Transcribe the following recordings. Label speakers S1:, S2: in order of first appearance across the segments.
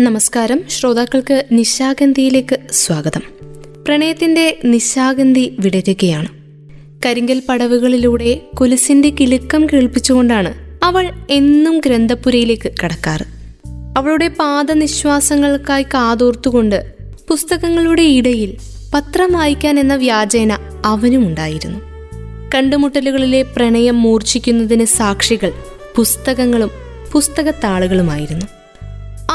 S1: നമസ്കാരം. ശ്രോതാക്കൾക്ക് നിശാഗന്ധിയിലേക്ക് സ്വാഗതം. പ്രണയത്തിന്റെ നിശാഗന്ധി വിടരുകയാണ്. കരിങ്കൽ പടവുകളിലൂടെ കുലസിന്റെ കിലുക്കം കേൾപ്പിച്ചുകൊണ്ടാണ് അവൾ എന്നും ഗ്രന്ഥപുരയിലേക്ക് കടക്കാറ്. അവളുടെ പാദനിശ്വാസങ്ങൾക്കായി കാതോർത്തുകൊണ്ട് പുസ്തകങ്ങളുടെ ഇടയിൽ പത്രം വായിക്കാൻ എന്ന വ്യാജേന അവനുമുണ്ടായിരുന്നു കണ്ടുമുട്ടലുകളിലെ പ്രണയം മൂർച്ഛിക്കുന്നതിന് സാക്ഷികൾ പുസ്തകങ്ങളും പുസ്തകത്താളുകളുമായിരുന്നു.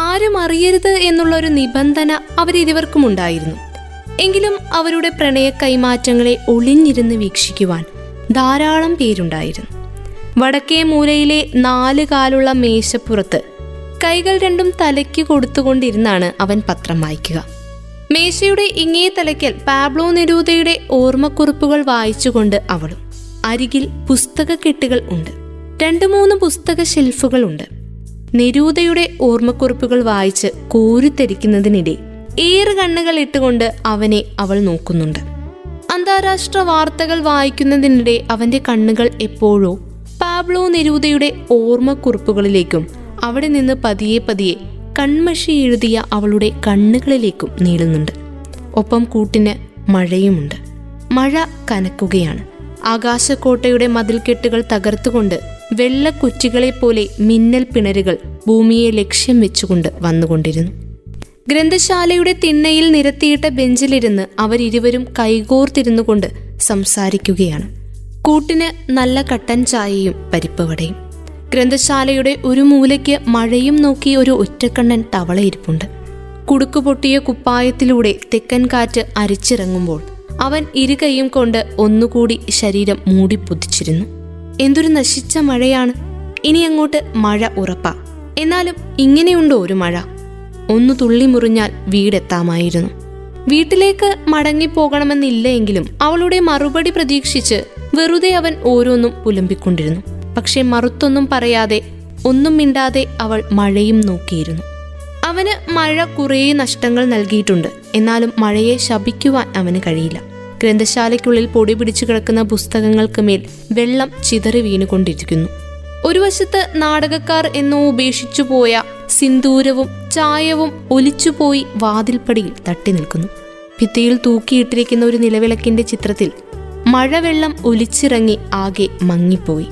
S1: ആരും അറിയരുത് എന്നുള്ള ഒരു നിബന്ധന അവരിരുവർക്കും ഉണ്ടായിരുന്നു എങ്കിലും അവരുടെ പ്രണയ കൈമാറ്റങ്ങളെ ഒളിഞ്ഞിരുന്ന് വീക്ഷിക്കുവാൻ ധാരാളം പേരുണ്ടായിരുന്നു. വടക്കേ മൂലയിലെ നാല് കാലുള്ള മേശപ്പുറത്ത് കൈകൾ രണ്ടും തലയ്ക്ക് കൊടുത്തുകൊണ്ടിരുന്നാണ് അവൻ പത്രം വായിക്കുക. മേശയുടെ ഇങ്ങേ തലയ്ക്കൽ പാബ്ലോ നിരൂതയുടെ ഓർമ്മക്കുറിപ്പുകൾ വായിച്ചുകൊണ്ട് അവളും. അരികിൽ പുസ്തകക്കെട്ടുകൾ ഉണ്ട്. രണ്ടു മൂന്ന് പുസ്തക ഷെൽഫുകൾ നെരൂദയുടെ ഓർമ്മക്കുറിപ്പുകൾ വായിച്ച് കോരിത്തെരിക്കുന്നതിനിടെ ഏറെ കണ്ണുകൾ ഇട്ടുകൊണ്ട് അവനെ അവൾ നോക്കുന്നുണ്ട്. അന്താരാഷ്ട്ര വാർത്തകൾ വായിക്കുന്നതിനിടെ അവന്റെ കണ്ണുകൾ എപ്പോഴോ പാബ്ലോ നെരൂദയുടെ ഓർമ്മക്കുറിപ്പുകളിലേക്കും അവിടെ നിന്ന് പതിയെ പതിയെ കൺമഷി എഴുതിയ അവളുടെ കണ്ണുകളിലേക്കും നീളുന്നുണ്ട്. ഒപ്പം കൂട്ടിന് മഴയുമുണ്ട്. മഴ കനക്കുകയാണ്. ആകാശക്കോട്ടയുടെ മതിൽക്കെട്ടുകൾ തകർത്തുകൊണ്ട് വെള്ളക്കുറ്റികളെപ്പോലെ മിന്നൽ പിണരുകൾ ഭൂമിയെ ലക്ഷ്യം വെച്ചുകൊണ്ട് വന്നുകൊണ്ടിരുന്നു. ഗ്രന്ഥശാലയുടെ തിണ്ണയിൽ നിരത്തിയിട്ട ബെഞ്ചിലിരുന്ന് അവരിരുവരും കൈകോർത്തിരുന്നു കൊണ്ട് സംസാരിക്കുകയാണ്. കൂട്ടിന് നല്ല കട്ടൻ ചായയും പരിപ്പുവടയും. ഗ്രന്ഥശാലയുടെ ഒരു മൂലയ്ക്ക് മഴയും നോക്കി ഒരു ഒറ്റക്കണ്ണൻ തവളയിരിപ്പുണ്ട് കുടുക്കുപൊട്ടിയ കുപ്പായത്തിലൂടെ തെക്കൻ കാറ്റ് അരിച്ചിറങ്ങുമ്പോൾ അവൻ ഇരുകൈയും കൊണ്ട് ഒന്നുകൂടി ശരീരം മൂടിപ്പൊതിച്ചിരുന്നു എന്തൊരു നശിച്ച മഴയാണ്. ഇനി അങ്ങോട്ട് മഴ ഉറപ്പാ. എന്നാലും ഇങ്ങനെയുണ്ടോ ഒരു മഴ. ഒന്ന് തുള്ളി മുറിഞ്ഞാൽ വീടെത്താമായിരുന്നു. വീട്ടിലേക്ക് മടങ്ങിപ്പോകണമെന്നില്ല എങ്കിലും അവളുടെ മറുപടി പ്രതീക്ഷിച്ച് വെറുതെ അവൻ ഓരോന്നും പുലമ്പിക്കൊണ്ടിരുന്നു. പക്ഷെ മറുത്തൊന്നും പറയാതെ ഒന്നും മിണ്ടാതെ അവൾ മഴയും നോക്കിയിരുന്നു. അവന് മഴ കുറേ നഷ്ടങ്ങൾ നൽകിയിട്ടുണ്ട്. എന്നാലും മഴയെ ശപിക്കുവാൻ അവന് കഴിയില്ല. ഗ്രന്ഥശാലയ്ക്കുള്ളിൽ പൊടി പിടിച്ചു കിടക്കുന്ന പുസ്തകങ്ങൾക്ക് മേൽ വെള്ളം ചിതറി വീണുകൊണ്ടിരിക്കുന്നു. ഒരു വശത്ത് നാടകക്കാർ എന്നോ ഉപേക്ഷിച്ചു പോയ സിന്ദൂരവും ചായവും ഒലിച്ചുപോയി വാതിൽപ്പടിയിൽ തട്ടി നിൽക്കുന്നു. ഭിത്തിയിൽ തൂക്കിയിട്ടിരിക്കുന്ന ഒരു നിലവിളക്കിന്റെ ചിത്രത്തിൽ മഴവെള്ളം ഒലിച്ചിറങ്ങി ആകെ മങ്ങിപ്പോയി.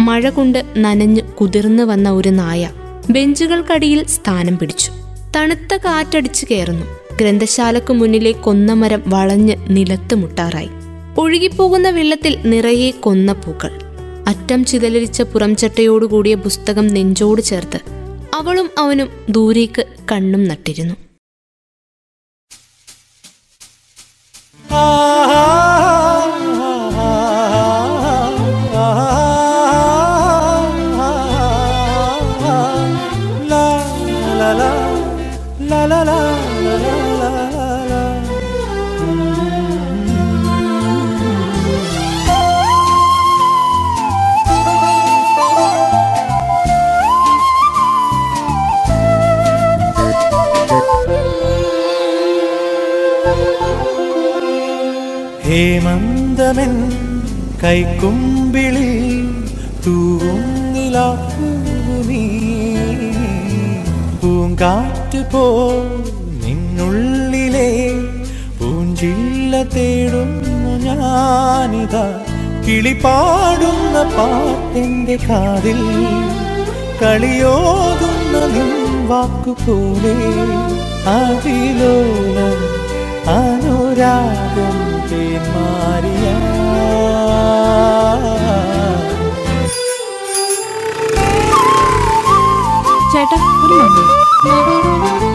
S1: മഴ കൊണ്ട് നനഞ്ഞു കുതിർന്നു വന്ന ഒരു നായ ബെഞ്ചുകൾക്കടിയിൽ സ്ഥാനം പിടിച്ചു. തണുത്ത കാറ്റടിച്ചു കയറുന്നു. ഗ്രന്ഥശാലക്കു മുന്നിലെ കൊന്നമരം വളഞ്ഞ് നിലത്ത് മുട്ടാറായി. ഒഴുകിപ്പോകുന്ന വെള്ളത്തിൽ നിറയെ കൊന്നപ്പൂക്കൾ. അറ്റം ചിതലരിച്ച പുറംചട്ടയോടുകൂടിയ പുസ്തകം നെഞ്ചോട് ചേർത്ത് അവളും അവനും ദൂരേക്ക് കണ്ണും നട്ടിരുന്നു.
S2: ഹേമന്തമൻ കൈക്കുമ്പിളിൽ തൂവുന്നിലാപ്പൂവി പൂങ്കാറ്റ് പോ നിന്നുള്ളിലെ പൂഞ്ചില്ല തേടുന്നു ഞാനിതാ. കിളിപാടുന്ന പാട്ടിന്റെ കാതിൽ കളിയോതുന്ന നിൻ വാക്കുപോലെ അതിലോലം അനുരാഗം പേമാറിയ
S1: ചേട്ടാ ഒരു
S2: Música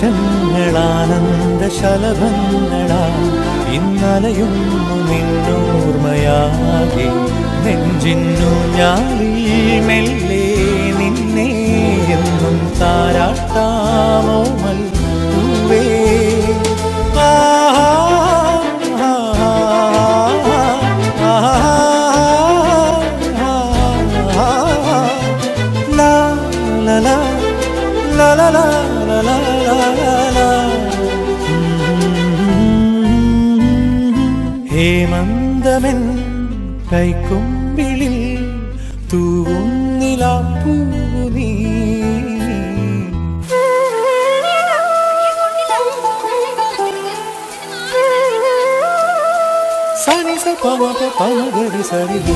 S2: നിമിഷങ്ങളാനന്ദ ശലഭങ്ങളാ ഇന്നലയുന്നു നിന്നോർമ്മയാകെ നെഞ്ചിന്നു ഞാളി മെല്ലേ നിന്നേ എന്നും താരാട്ടാമോ പൂവേ ಪವ ಪವನ ಗರಿ ಸರಿದಿ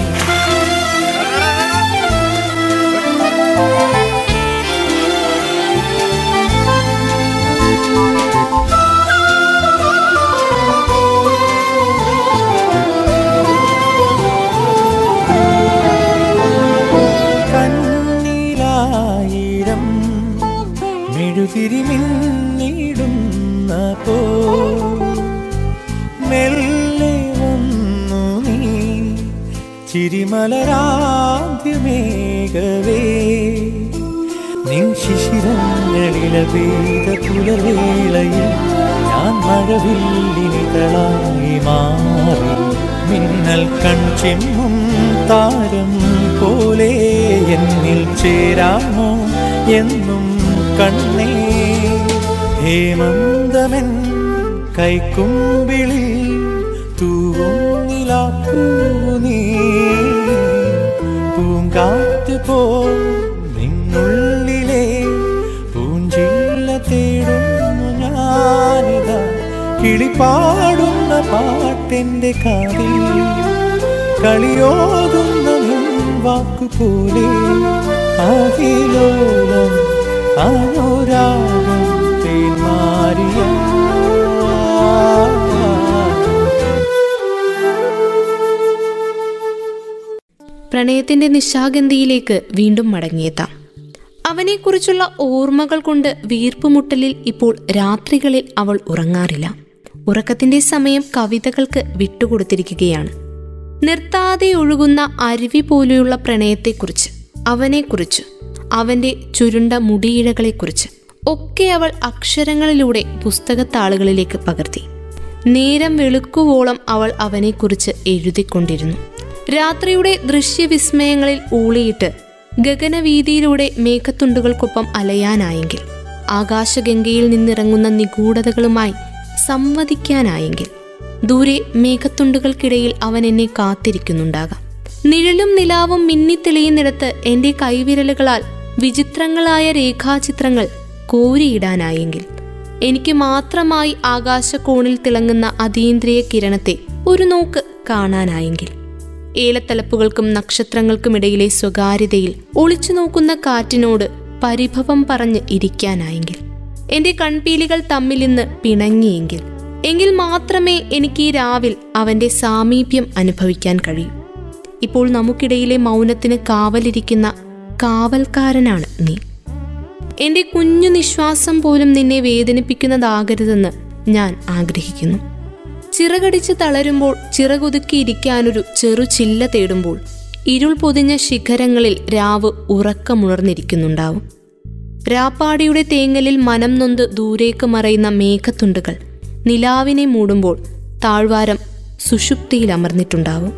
S2: കണ്ണീരായിരം മെഴുതിരിമിൽ നീടുന്ന പോ ചിരിമലരാദ്യമേകവേ നിൻ ശിശിരങ്ങളില പെയ്ത പുലവേളയിൽ ഞാൻ മഴവില്ലിനികളായി മാറി. മിന്നൽ കൺചെമ്മും താരം പോലെ എന്നിൽ ചേരാമോ എന്നും കണ്ണേ. ഹേമന്തമൻ കൈക്കുമ്പിളിൽ തൂവുന്നിലാപ്പൂ നീ. പൂങ്കാറ്റ് പോ നിന്നുള്ളിലെ പൂഞ്ചില്ല തേടുന്നു ഞാനിതാ. കിളിപാടുന്ന പാട്ടെന്റെ കാതിൽ കളിയോതുന്ന നിൻ വാക്കുപോലെ ആദിലോലം അനുരാഗം തേന്മാരിയ
S1: പ്രണയത്തിന്റെ നിശാഗന്ധിയിലേക്ക് വീണ്ടും മടങ്ങിയെത്താം. അവനെക്കുറിച്ചുള്ള ഓർമ്മകൾ കൊണ്ട് വീർപ്പുമുട്ടലിൽ ഇപ്പോൾ രാത്രികളിൽ അവൾ ഉറങ്ങാറില്ല. ഉറക്കത്തിന്റെ സമയം കവിതകൾക്ക് വിട്ടുകൊടുത്തിരിക്കുകയാണ്. നിർത്താതെ ഒഴുകുന്ന അരുവി പോലെയുള്ള പ്രണയത്തെക്കുറിച്ച് അവനെക്കുറിച്ച് അവന്റെ ചുരുണ്ട മുടിയിഴകളെക്കുറിച്ച് ഒക്കെ അവൾ അക്ഷരങ്ങളിലൂടെ പുസ്തകത്താളുകളിലേക്ക് പകർത്തി. നേരം വെളുക്കുവോളം അവൾ അവനെക്കുറിച്ച് എഴുതിക്കൊണ്ടിരുന്നു. രാത്രിയുടെ ദൃശ്യവിസ്മയങ്ങളിൽ ഊളിയിട്ട് ഗഗനവീതിയിലൂടെ മേഘത്തുണ്ടുകൾക്കൊപ്പം അലയാനായെങ്കിൽ ആകാശഗംഗയിൽ നിന്നിറങ്ങുന്ന നിഗൂഢതകളുമായി സംവദിക്കാനായെങ്കിൽ ദൂരെ മേഘത്തുണ്ടുകൾക്കിടയിൽ അവൻ എന്നെ കാത്തിരിക്കുന്നുണ്ടാകാം. നിഴലും നിലാവും മിന്നിത്തെളിയുന്നിടത്ത് എന്റെ കൈവിരലുകളാൽ വിചിത്രങ്ങളായ രേഖാചിത്രങ്ങൾ കോരിയിടാനായെങ്കിൽ എനിക്ക് മാത്രമായി ആകാശകോണിൽ തിളങ്ങുന്ന അതീന്ദ്രിയ കിരണത്തെ ഒരു നോക്ക് കാണാനായെങ്കിൽ ഏലത്തലപ്പുകൾക്കും നക്ഷത്രങ്ങൾക്കുമിടയിലെ സ്വകാര്യതയിൽ ഒളിച്ചു നോക്കുന്ന കാറ്റിനോട് പരിഭവം പറഞ്ഞ് ഇരിക്കാനായെങ്കിൽ എന്റെ കൺപീലികൾ തമ്മിൽ നിന്ന് പിണങ്ങിയെങ്കിൽ എങ്കിൽ മാത്രമേ എനിക്ക് ഈ രാവിൽ അവന്റെ സാമീപ്യം അനുഭവിക്കാൻ കഴിയൂ. ഇപ്പോൾ നമുക്കിടയിലെ മൗനത്തിന് കാവലിരിക്കുന്ന കാവൽക്കാരനാണ് നീ. എന്റെ കുഞ്ഞു നിശ്വാസം പോലും നിന്നെ വേദനിപ്പിക്കുന്നതാകരുതെന്ന് ഞാൻ ആഗ്രഹിക്കുന്നു. ചിറകടിച്ച് തളരുമ്പോൾ ചിറകൊതുക്കിയിരിക്കാനൊരു ചെറു ചില്ല തേടുമ്പോൾ ഇരുൾ പൊതിഞ്ഞ ശിഖരങ്ങളിൽ രാവ് ഉറക്കമുണർന്നിരിക്കുന്നുണ്ടാവും. രാപ്പാടിയുടെ തേങ്ങലിൽ മനം നൊന്ത് ദൂരേക്ക് മറയുന്ന മേഘത്തുണ്ടുകൾ നിലാവിനെ മൂടുമ്പോൾ താഴ്വാരം സുഷുപ്തിയിൽ അമർന്നിട്ടുണ്ടാവും.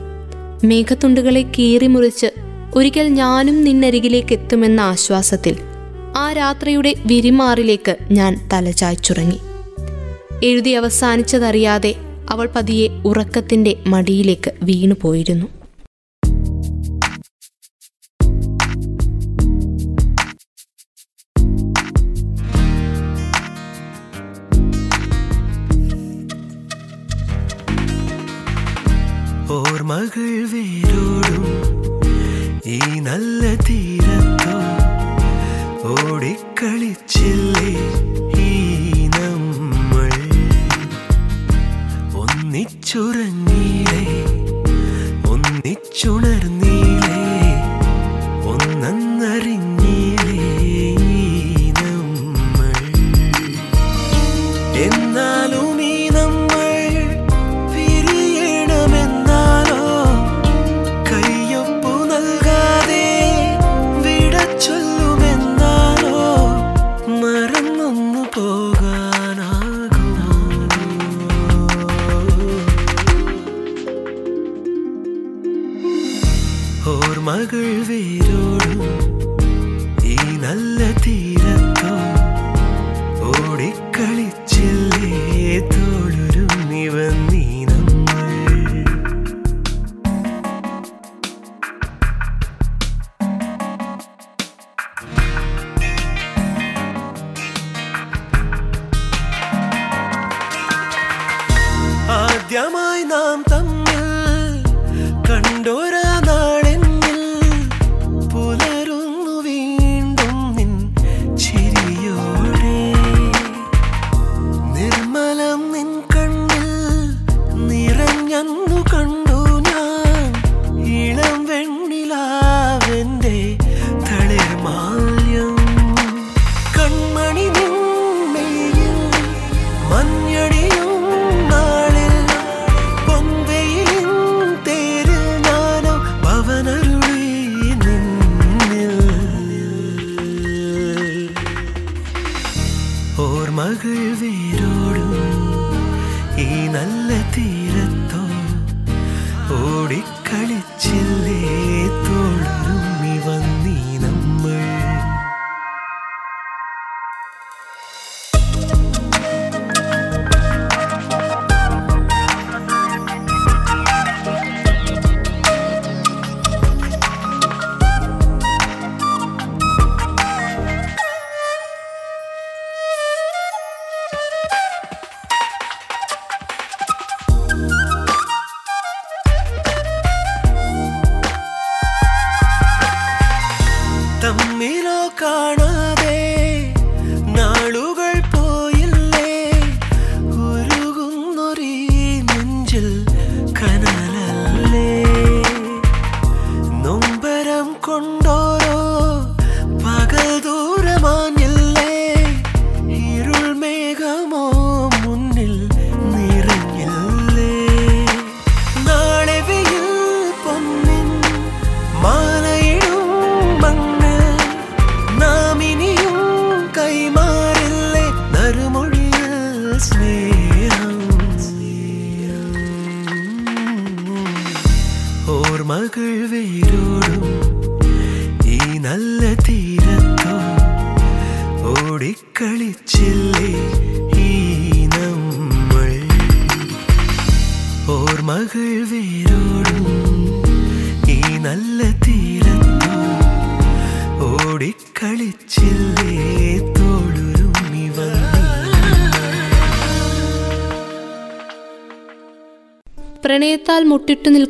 S1: മേഘത്തുണ്ടുകളെ കീറിമുറിച്ച് ഒരിക്കൽ ഞാനും നിന്നരികിലേക്ക് എത്തുമെന്ന ആശ്വാസത്തിൽ ആ രാത്രിയുടെ വിരിമാറിലേക്ക് ഞാൻ തലചായ്ച്ചുറങ്ങി എഴുതി അവസാനിച്ചതറിയാതെ അവൾ പതിയെ ഉറക്കത്തിന്റെ മടിയിലേക്ക് വീണുപോയിരുന്നു
S3: ഓർമ്മകൾ വേരോടും ഈ നല്ല തീരത്തോ ഓടിക്കളിച്ചില്ലേ?
S1: ചുരഞ്ഞു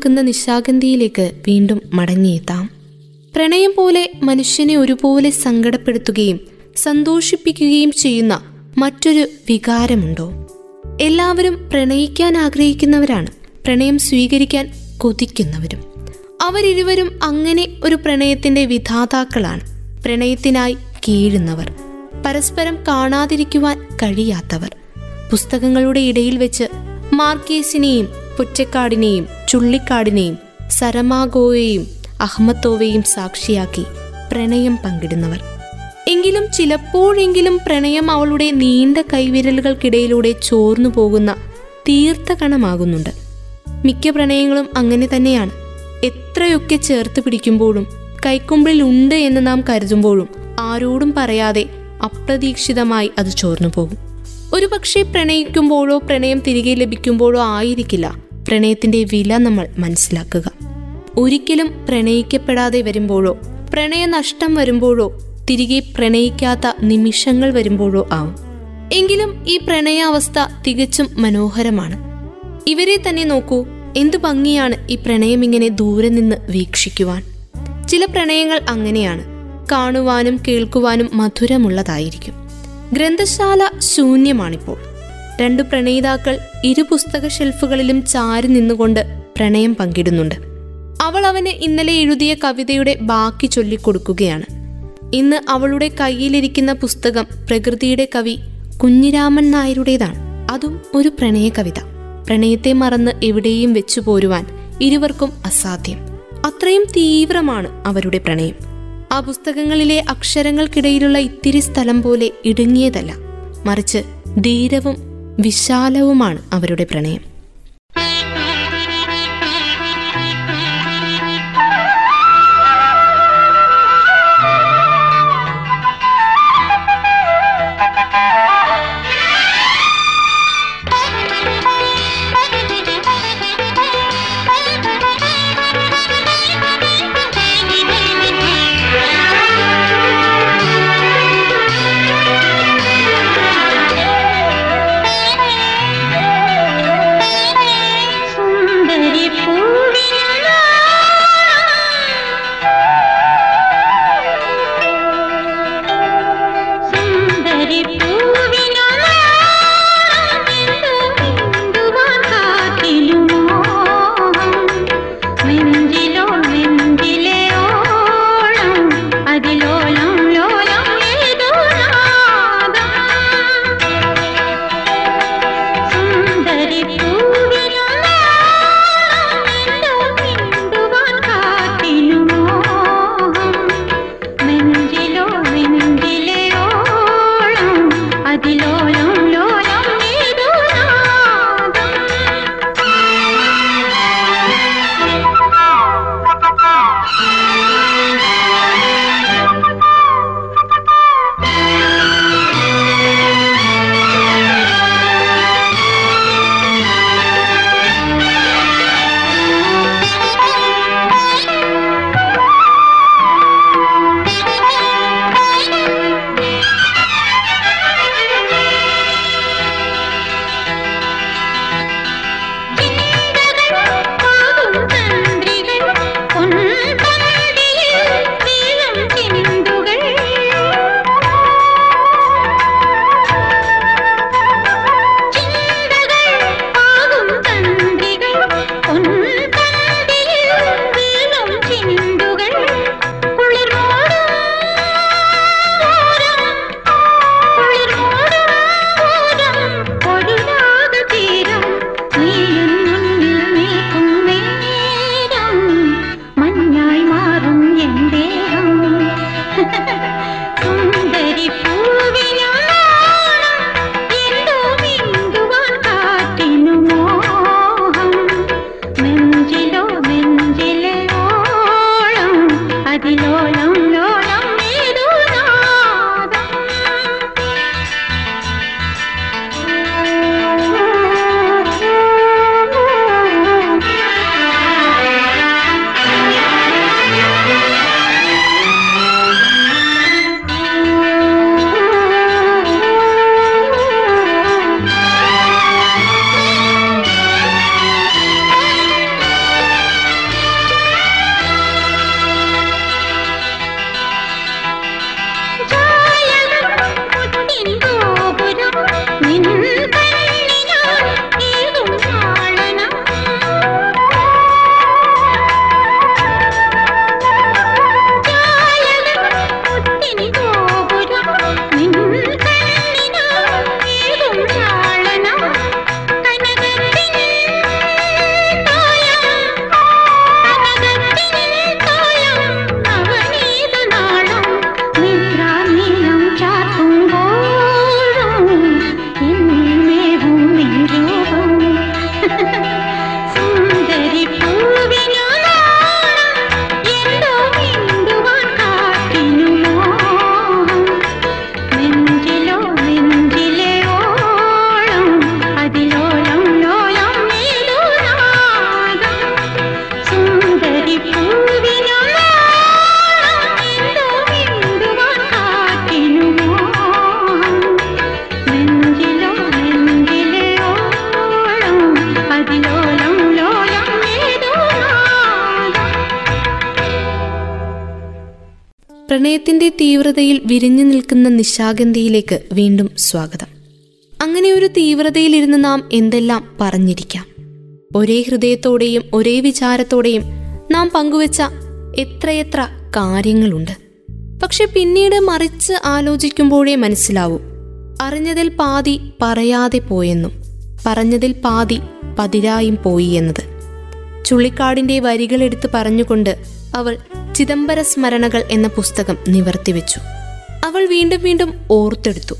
S1: നിൽക്കുന്ന നിശാഗന്ധിയിലേക്ക് വീണ്ടും മടങ്ങിയെത്താം. പ്രണയം പോലെ മനുഷ്യനെ ഒരുപോലെ സങ്കടപ്പെടുത്തുകയും സന്തോഷിപ്പിക്കുകയും ചെയ്യുന്ന മറ്റൊരു വികാരമുണ്ടോ? എല്ലാവരും പ്രണയിക്കാൻ ആഗ്രഹിക്കുന്നവരാണ്. പ്രണയം സ്വീകരിക്കാൻ കൊതിക്കുന്നവരും. അവരിരുവരും അങ്ങനെ ഒരു പ്രണയത്തിന്റെ വിധാതാക്കളാണ്. പ്രണയത്തിനായി കീഴുന്നവർ. പരസ്പരം കാണാതിരിക്കുവാൻ കഴിയാത്തവർ. പുസ്തകങ്ങളുടെ ഇടയിൽ വെച്ച് മാർക്കേസിനെയും പുറ്റക്കാടിനെയും ചുള്ളിക്കാടിനെയും സരമാഗോയെയും അഹമ്മത്തോവയും സാക്ഷിയാക്കി പ്രണയം പങ്കിടുന്നവർ. എങ്കിലും ചിലപ്പോഴെങ്കിലും പ്രണയം അവളുടെ നീണ്ട കൈവിരലുകൾക്കിടയിലൂടെ ചോർന്നു പോകുന്ന തീർത്ഥകണമാകുന്നുണ്ട്. മിക്ക പ്രണയങ്ങളും അങ്ങനെ തന്നെയാണ്. എത്രയൊക്കെ ചേർത്ത് പിടിക്കുമ്പോഴും കൈക്കുമ്പിളിൽ ഉണ്ട് എന്ന് നാം കരുതുമ്പോഴും ആരോടും പറയാതെ അപ്രതീക്ഷിതമായി അത് ചോർന്നു പോകും. ഒരു പക്ഷേ പ്രണയിക്കുമ്പോഴോ പ്രണയം തിരികെ ലഭിക്കുമ്പോഴോ ആയിരിക്കില്ല. പ്രണയത്തിന്റെ വില നമ്മൾ മനസ്സിലാക്കുക. ഒരിക്കലും പ്രണയിക്കപ്പെടാതെ വരുമ്പോഴോ പ്രണയനഷ്ടം വരുമ്പോഴോ തിരികെ പ്രണയിക്കാത്ത നിമിഷങ്ങൾ വരുമ്പോഴോ ആവും. എങ്കിലും ഈ പ്രണയാവസ്ഥ തികച്ചും മനോഹരമാണ്. ഇവരെ തന്നെ നോക്കൂ എന്തു ഭംഗിയാണ് ഈ പ്രണയം ഇങ്ങനെ ദൂരെ നിന്ന് വീക്ഷിക്കുവാൻ. ചില പ്രണയങ്ങൾ അങ്ങനെയാണ് കാണുവാനും കേൾക്കുവാനും മധുരമുള്ളതായിരിക്കും. ഗ്രന്ഥശാല ശൂന്യമാണിപ്പോൾ. രണ്ടു പ്രണയിതാക്കൾ ഇരു പുസ്തക ഷെൽഫുകളിലും ചാരി നിന്നുകൊണ്ട് പ്രണയം പങ്കിടുന്നുണ്ട്. അവൾ അവന് ഇന്നലെ എഴുതിയ കവിതയുടെ ബാക്കി ചൊല്ലിക്കൊടുക്കുകയാണ്. ഇന്ന് അവളുടെ കയ്യിലിരിക്കുന്ന പുസ്തകം പ്രകൃതിയുടെ കവി കുഞ്ഞിരാമൻ നായരുടേതാണ്. അതും ഒരു പ്രണയ കവിത. പ്രണയത്തെ മറന്ന് എവിടെയും വെച്ചു പോരുവാൻ ഇരുവർക്കും അസാധ്യം. അത്രയും തീവ്രമാണ് അവരുടെ പ്രണയം. ആ പുസ്തകങ്ങളിലെ അക്ഷരങ്ങൾക്കിടയിലുള്ള ഇത്തിരി സ്ഥലം പോലെ ഇടുങ്ങിയതല്ല. മറിച്ച് ധീരവും വിശാലവുമാണ് അവരുടെ പ്രണയം. നിശാഗന്ധിയിലേക്ക് വീണ്ടും സ്വാഗതം. അങ്ങനെ ഒരു തീവ്രതയിലിരുന്ന് നാം എന്തെല്ലാം പറഞ്ഞിരിക്കാം? ഒരേ ഹൃദയത്തോടെയും ഒരേ വിചാരത്തോടെയും നാം പങ്കുവച്ച എത്രയെത്ര കാര്യങ്ങളുണ്ട്. പക്ഷെ പിന്നീട് മറിച്ച് ആലോചിക്കുമ്പോഴേ മനസ്സിലാവും അറിഞ്ഞതിൽ പാതി പറയാതെ പോയെന്നും പറഞ്ഞതിൽ പാതി പതിരായും പോയി എന്നത്. ചുള്ളിക്കാടിന്റെ വരികളെടുത്ത് പറഞ്ഞുകൊണ്ട് അവൾ ചിദംബര സ്മരണകൾ എന്ന പുസ്തകം നിവർത്തിവെച്ചു. അവൾ വീണ്ടും വീണ്ടും ഓർത്തെടുത്തു.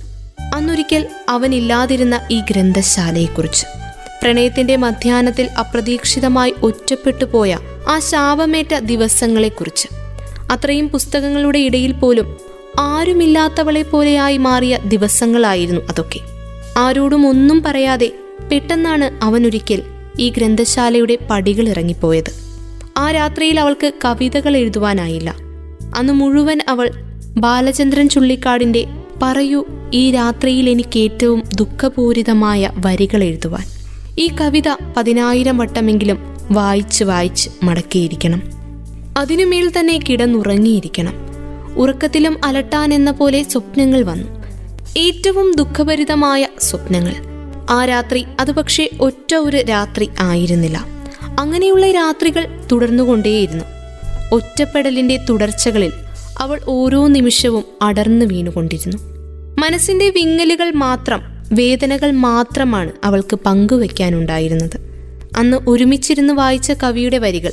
S1: അന്നൊരിക്കൽ അവനില്ലാതിരുന്ന ഈ ഗ്രന്ഥശാലയെക്കുറിച്ച്. പ്രണയത്തിന്റെ മധ്യാഹ്നത്തിൽ അപ്രതീക്ഷിതമായി ഒറ്റപ്പെട്ടു പോയ ആ ശാപമേറ്റ ദിവസങ്ങളെക്കുറിച്ച്. അത്രയും പുസ്തകങ്ങളുടെ ഇടയിൽ പോലും ആരുമില്ലാത്തവളെ പോലെയായി മാറിയ ദിവസങ്ങളായിരുന്നു അതൊക്കെ. ആരോടും ഒന്നും പറയാതെ പെട്ടെന്നാണ് അവനൊരിക്കൽ ഈ ഗ്രന്ഥശാലയുടെ പടികൾ ഇറങ്ങിപ്പോയത്. ആ രാത്രിയിൽ അവൾക്ക് കവിതകൾ എഴുതുവാനായില്ല. അന്ന് മുഴുവൻ അവൾ ബാലചന്ദ്രൻ ചുള്ളിക്കാടിന്റെ പറയൂ ഈ രാത്രിയിൽ എനിക്ക് ഏറ്റവും ദുഃഖപൂരിതമായ വരികൾ എഴുതുവാൻ. ഈ കവിത പതിനായിരം വട്ടമെങ്കിലും വായിച്ച് വായിച്ച് മടക്കിയിരിക്കണം. അതിനുമേൽ തന്നെ കിടന്നുറങ്ങിയിരിക്കണം. ഉറക്കത്തിലും അലട്ടാൻ എന്ന പോലെ സ്വപ്നങ്ങൾ വന്നു. ഏറ്റവും ദുഃഖഭരിതമായ സ്വപ്നങ്ങൾ. ആ രാത്രി അത് പക്ഷേ ഒറ്റ ഒരു രാത്രി ആയിരുന്നില്ല. അങ്ങനെയുള്ള രാത്രികൾ തുടർന്നുകൊണ്ടേയിരുന്നു. ഒറ്റപ്പെടലിന്റെ തുടർച്ചകളിൽ അവൾ ഓരോ നിമിഷവും അടർന്നു വീണുകൊണ്ടിരുന്നു. മനസ്സിന്റെ വിങ്ങലുകൾ മാത്രം വേദനകൾ മാത്രമാണ് അവൾക്ക് പങ്കുവെക്കാനുണ്ടായിരുന്നത്. അന്ന് ഒരുമിച്ചിരുന്ന് വായിച്ച കവിയുടെ വരികൾ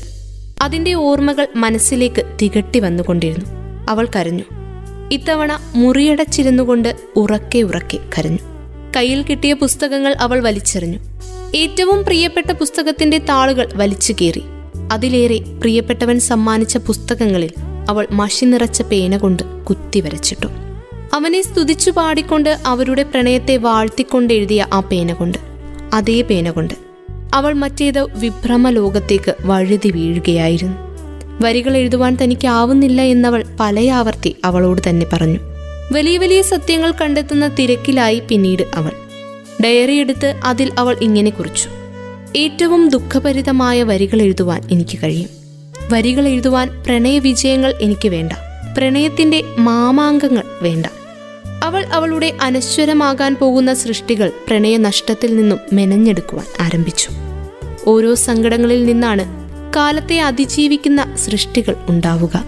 S1: അതിന്റെ ഓർമ്മകൾ മനസ്സിലേക്ക് തികട്ടി വന്നുകൊണ്ടിരുന്നു. അവൾ കരഞ്ഞു. ഇത്തവണ മുറിയടച്ചിരുന്നുകൊണ്ട് ഉറക്കെ ഉറക്കെ കരഞ്ഞു. കയ്യിൽ കിട്ടിയ പുസ്തകങ്ങൾ അവൾ വലിച്ചെറിഞ്ഞു. ഏറ്റവും പ്രിയപ്പെട്ട പുസ്തകത്തിന്റെ താളുകൾ വലിച്ചു കീറി. അതിലേറെ പ്രിയപ്പെട്ടവൻ സമ്മാനിച്ച പുസ്തകങ്ങളിൽ അവൾ മഷി നിറച്ച പേന കൊണ്ട് കുത്തി വരച്ചിട്ടു. അവനെ സ്തുതിച്ചു പാടിക്കൊണ്ട് അവരുടെ പ്രണയത്തെ വാഴ്ത്തിക്കൊണ്ട് എഴുതിയ ആ പേന കൊണ്ട് അതേ പേന കൊണ്ട് അവൾ മറ്റേത് വിഭ്രമ ലോകത്തേക്ക് വഴുതി വീഴുകയായിരുന്നു. വരികൾ എഴുതുവാൻ തനിക്കാവുന്നില്ല എന്നവൾ പലയാവർത്തി അവളോട് തന്നെ പറഞ്ഞു. വലിയ വലിയ സത്യങ്ങൾ കണ്ടെത്തുന്ന തിരക്കിലായി പിന്നീട് അവൾ. ഡയറി എടുത്ത് അതിൽ അവൾ ഇങ്ങനെ കുറിച്ചു. ഏറ്റവും ദുഃഖഭരിതമായ വരികൾ എഴുതുവാൻ എനിക്ക് കഴിയും. വരികൾ എഴുതുവാൻ പ്രണയവിജയങ്ങൾ എനിക്ക് വേണ്ട. പ്രണയത്തിന്റെ മാമാങ്കങ്ങൾ വേണ്ട. അവൾ അവളുടെ അനശ്വരമാകാൻ പോകുന്ന സൃഷ്ടികൾ പ്രണയ നഷ്ടത്തിൽ നിന്നും മെനഞ്ഞെടുക്കുവാൻ ആരംഭിച്ചു. ഓരോ സങ്കടങ്ങളിൽ നിന്നാണ് കാലത്തെ അതിജീവിക്കുന്ന സൃഷ്ടികൾ ഉണ്ടാവുക.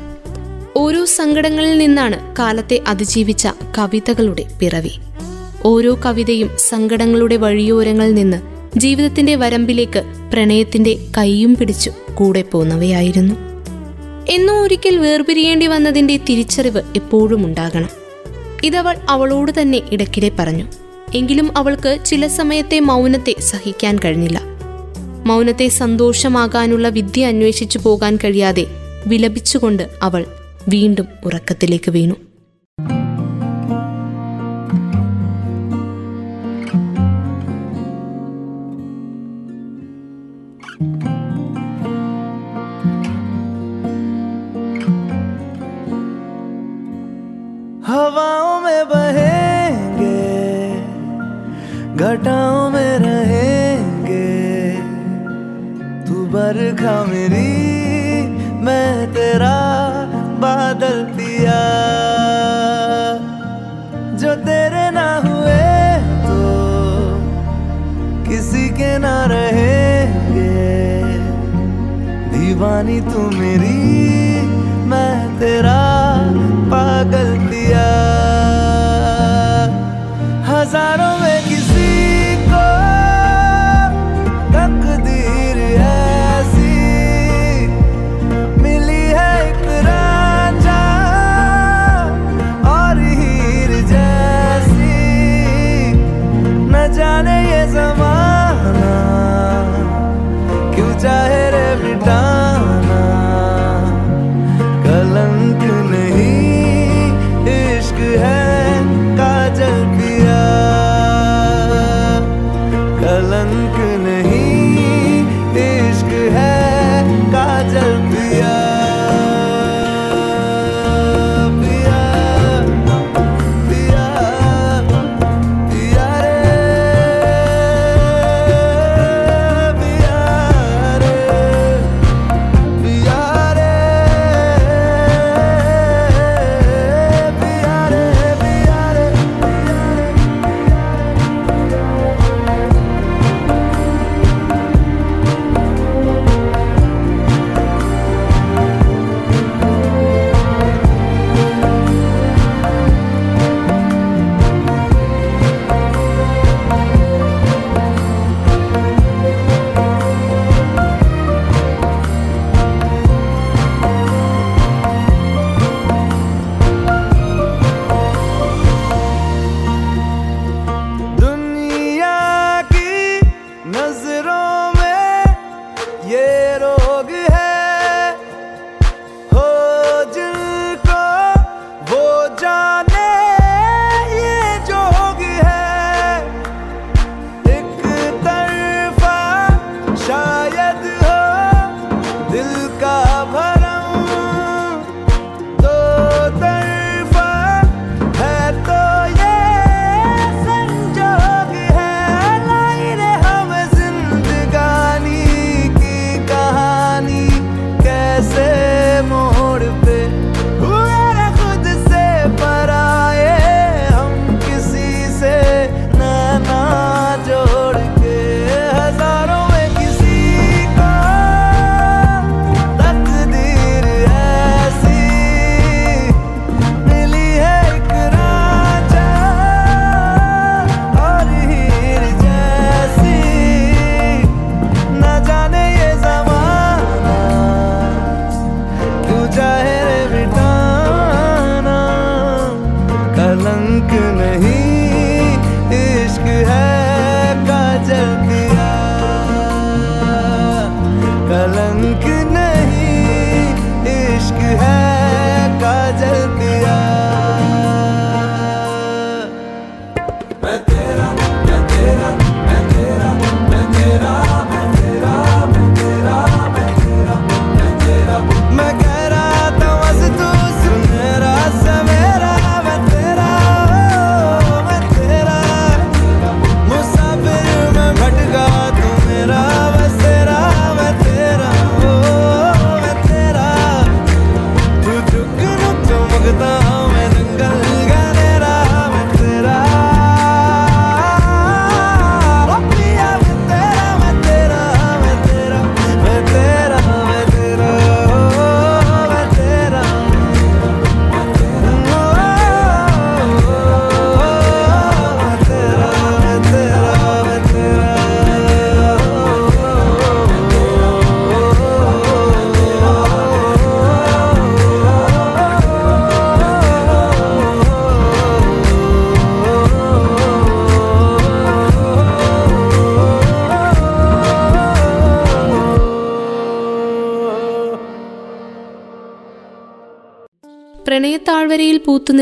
S1: ഓരോ സങ്കടങ്ങളിൽ നിന്നാണ് കാലത്തെ അതിജീവിച്ച കവിതകളുടെ പിറവി. ഓരോ കവിതയും സങ്കടങ്ങളുടെ വഴിയോരങ്ങളിൽ നിന്ന് ജീവിതത്തിന്റെ വരമ്പിലേക്ക് പ്രണയത്തിന്റെ കൈയും പിടിച്ചു കൂടെ പോന്നവയായിരുന്നു. എന്നും ഒരിക്കൽ വേർപിരിയേണ്ടി വന്നതിന്റെ തിരിച്ചറിവ് എപ്പോഴും ഉണ്ടാകണം. ഇതവൾ അവളോട് തന്നെ ഇടയ്ക്കിടെ പറഞ്ഞു എങ്കിലും അവൾക്ക് ചില സമയത്തെ മൗനത്തെ സഹിക്കാൻ കഴിഞ്ഞില്ല. മൗനത്തെ സന്തോഷമാകാനുള്ള വിദ്യ അന്വേഷിച്ചു പോകാൻ കഴിയാതെ വിലപിച്ചുകൊണ്ട് അവൾ വീണ്ടും ഉറക്കത്തിലേക്ക് വീണു.
S3: घटाओं में रहेंगे। तू बरखा मेरी, मैं तेरा बादल पिया। जो तेरे ना हुए तो किसी के ना रहेंगे। दीवानी तू मेरी, मैं तेरा पागल पिया। हज़ारों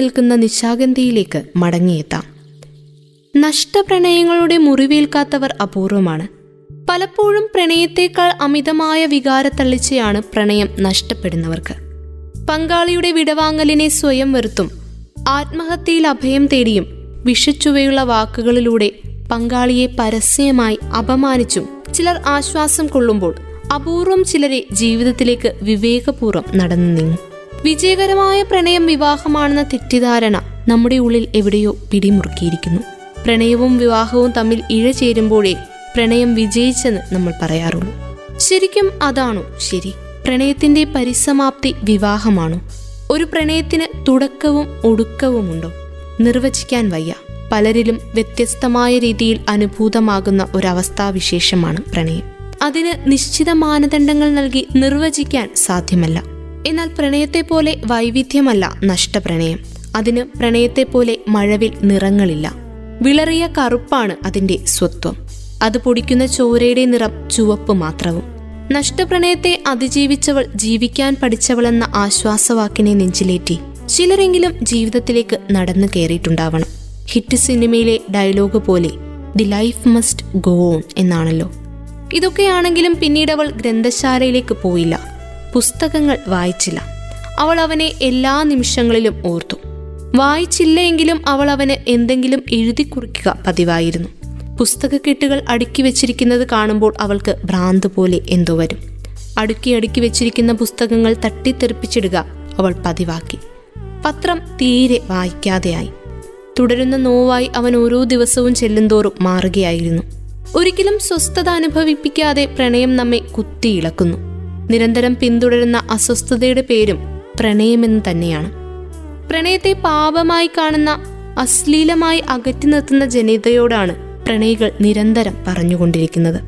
S1: പൂത്തുനിൽക്കുന്ന നിശാഗന്ധിയിലേക്ക് മടങ്ങിയെത്താം. നഷ്ടപ്രണയങ്ങളുടെ മുറിവേൽക്കാത്തവർ അപൂർവമാണ്. പലപ്പോഴും പ്രണയത്തേക്കാൾ അമിതമായ വികാരത്തള്ളിച്ചയാണ് പ്രണയം നഷ്ടപ്പെടുന്നവർക്ക്. പങ്കാളിയുടെ വിടവാങ്ങലിനെ സ്വയം വെറുത്തും ആത്മഹത്യയിൽ അഭയം തേടിയും വിഷച്ചുവയുള്ള വാക്കുകളിലൂടെ പങ്കാളിയെ പരസ്യമായി അപമാനിച്ചും ചിലർ ആശ്വാസം കൊള്ളുമ്പോൾ അപൂർവം ചിലരെ ജീവിതത്തിലേക്ക് വിവേകപൂർവം നടന്നു നീങ്ങും. വിജയകരമായ പ്രണയം വിവാഹമാണെന്ന തെറ്റിദ്ധാരണ നമ്മുടെ ഉള്ളിൽ എവിടെയോ പിടിമുറുക്കിയിരിക്കുന്നു. പ്രണയവും വിവാഹവും തമ്മിൽ ഇഴചേരുമ്പോഴേ പ്രണയം വിജയിച്ചെന്ന് നമ്മൾ പറയാറുള്ളൂ ശരിക്കും അതാണോ ശരി? പ്രണയത്തിന്റെ പരിസമാപ്തി വിവാഹമാണോ? ഒരു പ്രണയത്തിന് തുടക്കവും ഒടുക്കവുമുണ്ടോ? നിർവചിക്കാൻ വയ്യ. പലരിലും വ്യത്യസ്തമായ രീതിയിൽ അനുഭൂതമാകുന്ന ഒരവസ്ഥാവിശേഷമാണ് പ്രണയം. അതിന് നിശ്ചിത മാനദണ്ഡങ്ങൾ നൽകി നിർവചിക്കാൻ സാധ്യമല്ല. എന്നാൽ പ്രണയത്തെ പോലെ വൈവിധ്യമല്ല നഷ്ടപ്രണയം. അതിന് പ്രണയത്തെ പോലെ മഴവിൽ നിറങ്ങളില്ല. വിളറിയ കറുപ്പാണ് അതിന്റെ സ്വത്വം. അത് പൊടിക്കുന്ന ചോരയുടെ നിറം ചുവപ്പ് മാത്രവും. നഷ്ടപ്രണയത്തെ അതിജീവിച്ചവൾ ജീവിക്കാൻ പഠിച്ചവളെന്ന ആശ്വാസവാക്കിനെ നെഞ്ചിലേറ്റി ചിലരെങ്കിലും ജീവിതത്തിലേക്ക് നടന്നു കയറിയിട്ടുണ്ടാവണം. ഹിറ്റ് സിനിമയിലെ ഡയലോഗ് പോലെ the life must go on എന്നാണല്ലോ. ഇതൊക്കെയാണെങ്കിലും പിന്നീട് അവൾ ഗ്രന്ഥശാലയിലേക്ക് പോയില്ല. പുസ്തകങ്ങൾ വായിച്ചില്ല. അവൾ അവനെ എല്ലാ നിമിഷങ്ങളിലും ഓർത്തു. വായിച്ചില്ലെങ്കിലും അവൾ അവന് എന്തെങ്കിലും എഴുതി കുറിക്കുക പതിവായിരുന്നു. പുസ്തകക്കെട്ടുകൾ അടുക്കി വെച്ചിരിക്കുന്നത് കാണുമ്പോൾ അവൾക്ക് ഭ്രാന്ത് പോലെ എന്തോ വരും. അടുക്കി അടുക്കി വെച്ചിരിക്കുന്ന പുസ്തകങ്ങൾ തട്ടിത്തെറിപ്പിച്ചിടുക അവൾ പതിവാക്കി. പത്രം തീരെ വായിക്കാതെയായി. തുടരുന്ന നോവായി അവൻ ഓരോ ദിവസവും ചെല്ലുന്തോറും മാറുകയായിരുന്നു. ഒരിക്കലും സ്വസ്ഥത അനുഭവിപ്പിക്കാതെ പ്രണയം നമ്മെ കുത്തിയിളക്കുന്നു. നിരന്തരം പിന്തുടരുന്ന അസ്വസ്ഥതയുടെ പേരും പ്രണയമെന്ന് തന്നെയാണ്. പ്രണയത്തെ പാപമായി കാണുന്ന അശ്ലീലമായി അകറ്റി നിർത്തുന്ന ജനതയോടാണ് പ്രണയികൾ നിരന്തരം പറഞ്ഞുകൊണ്ടിരിക്കുന്നത്.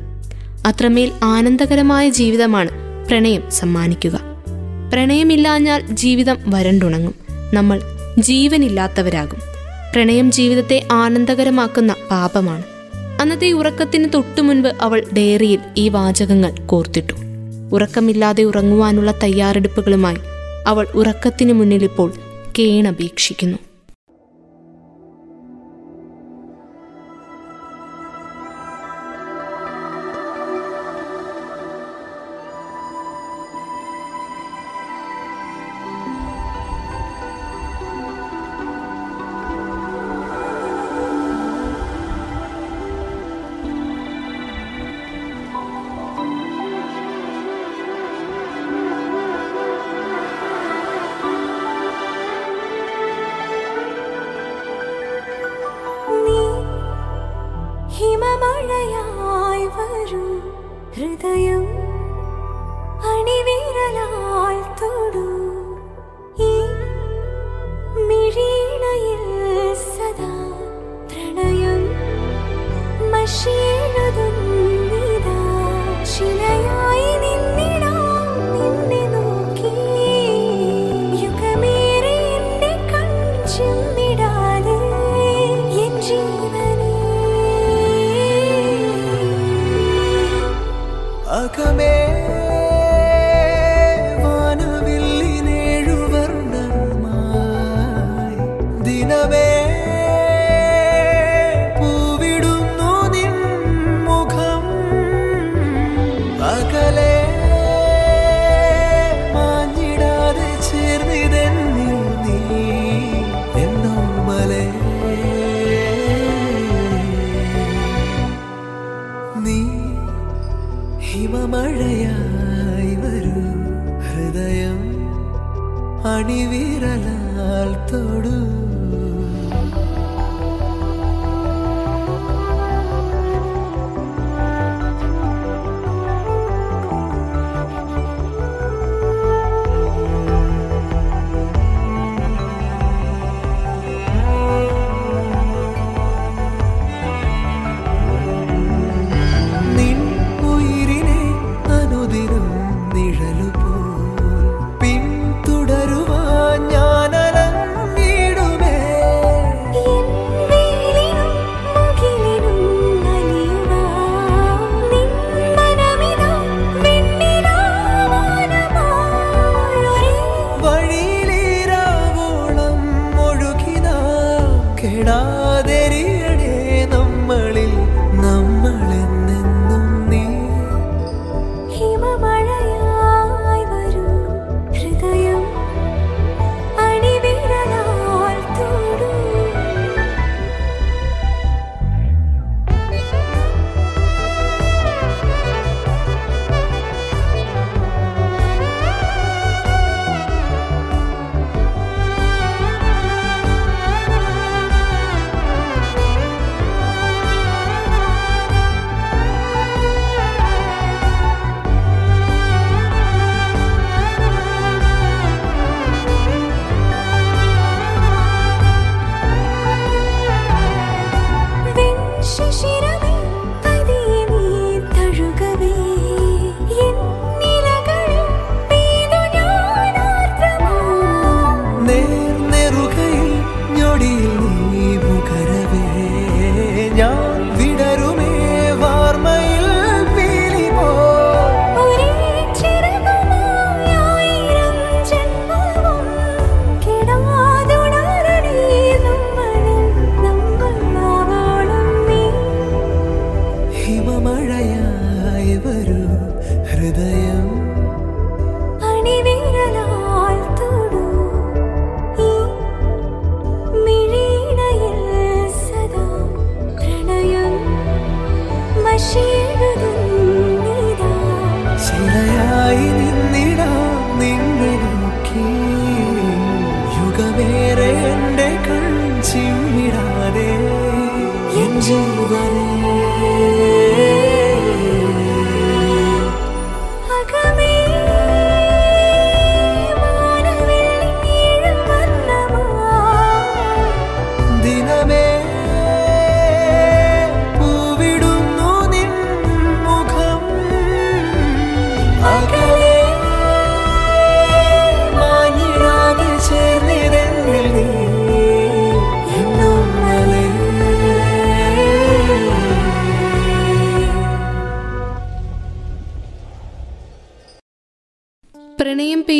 S1: അത്രമേൽ ആനന്ദകരമായ ജീവിതമാണ് പ്രണയം സമ്മാനിക്കുക. പ്രണയമില്ലാഞ്ഞാൽ ജീവിതം വരണ്ടുണങ്ങും. നമ്മൾ ജീവനില്ലാത്തവരാകും. പ്രണയം ജീവിതത്തെ ആനന്ദകരമാക്കുന്ന പാപമാണ്. അന്നത്തെ ഉറക്കത്തിന് തൊട്ടു മുൻപ് അവൾ ഡയറിയിൽ ഈ വാചകങ്ങൾ കോർത്തിട്ടു. ഉറക്കമില്ലാതെ ഉറങ്ങുവാനുള്ള തയ്യാറെടുപ്പുകളുമായി അവൾ ഉറക്കത്തിന് മുന്നിലിപ്പോൾ കേണപേക്ഷിക്കുന്നു.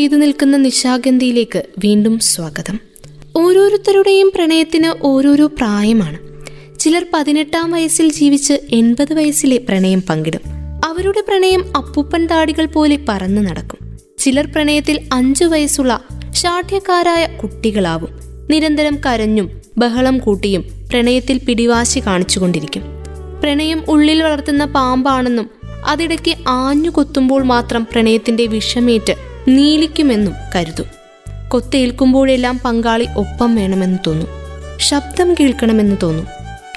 S4: പെയ്തു
S1: നിൽക്കുന്ന നിശാഗന്ധിയിലേക്ക് വീണ്ടും സ്വാഗതം. ഓരോരുത്തരുടെയും പ്രണയത്തിന് ഓരോരോ പ്രായമാണ്. ചിലർ പതിനെട്ടാം വയസ്സിൽ ജീവിച്ച് എൺപത് വയസ്സിലെ പ്രണയം പങ്കിടും. അവരുടെ പ്രണയം അപ്പൂപ്പൻ താടികൾ പോലെ പറന്നു നടക്കും. ചിലർ പ്രണയത്തിൽ അഞ്ചു വയസ്സുള്ള ശാഠ്യക്കാരായ കുട്ടികളാവും. നിരന്തരം കരഞ്ഞും ബഹളം കൂട്ടിയും പ്രണയത്തിൽ പിടിവാശി കാണിച്ചുകൊണ്ടിരിക്കും. പ്രണയം ഉള്ളിൽ വളർത്തുന്ന പാമ്പാണെന്നും അതിടയ്ക്ക് ആഞ്ഞു കൊത്തുമ്പോൾ മാത്രം പ്രണയത്തിന്റെ വിഷമേറ്റ് നീലിക്കുമെന്നും കരുതും. കൊത്തേൽക്കുമ്പോഴെല്ലാം പങ്കാളി ഒപ്പം വേണമെന്ന് തോന്നും. ശബ്ദം കേൾക്കണമെന്ന് തോന്നും.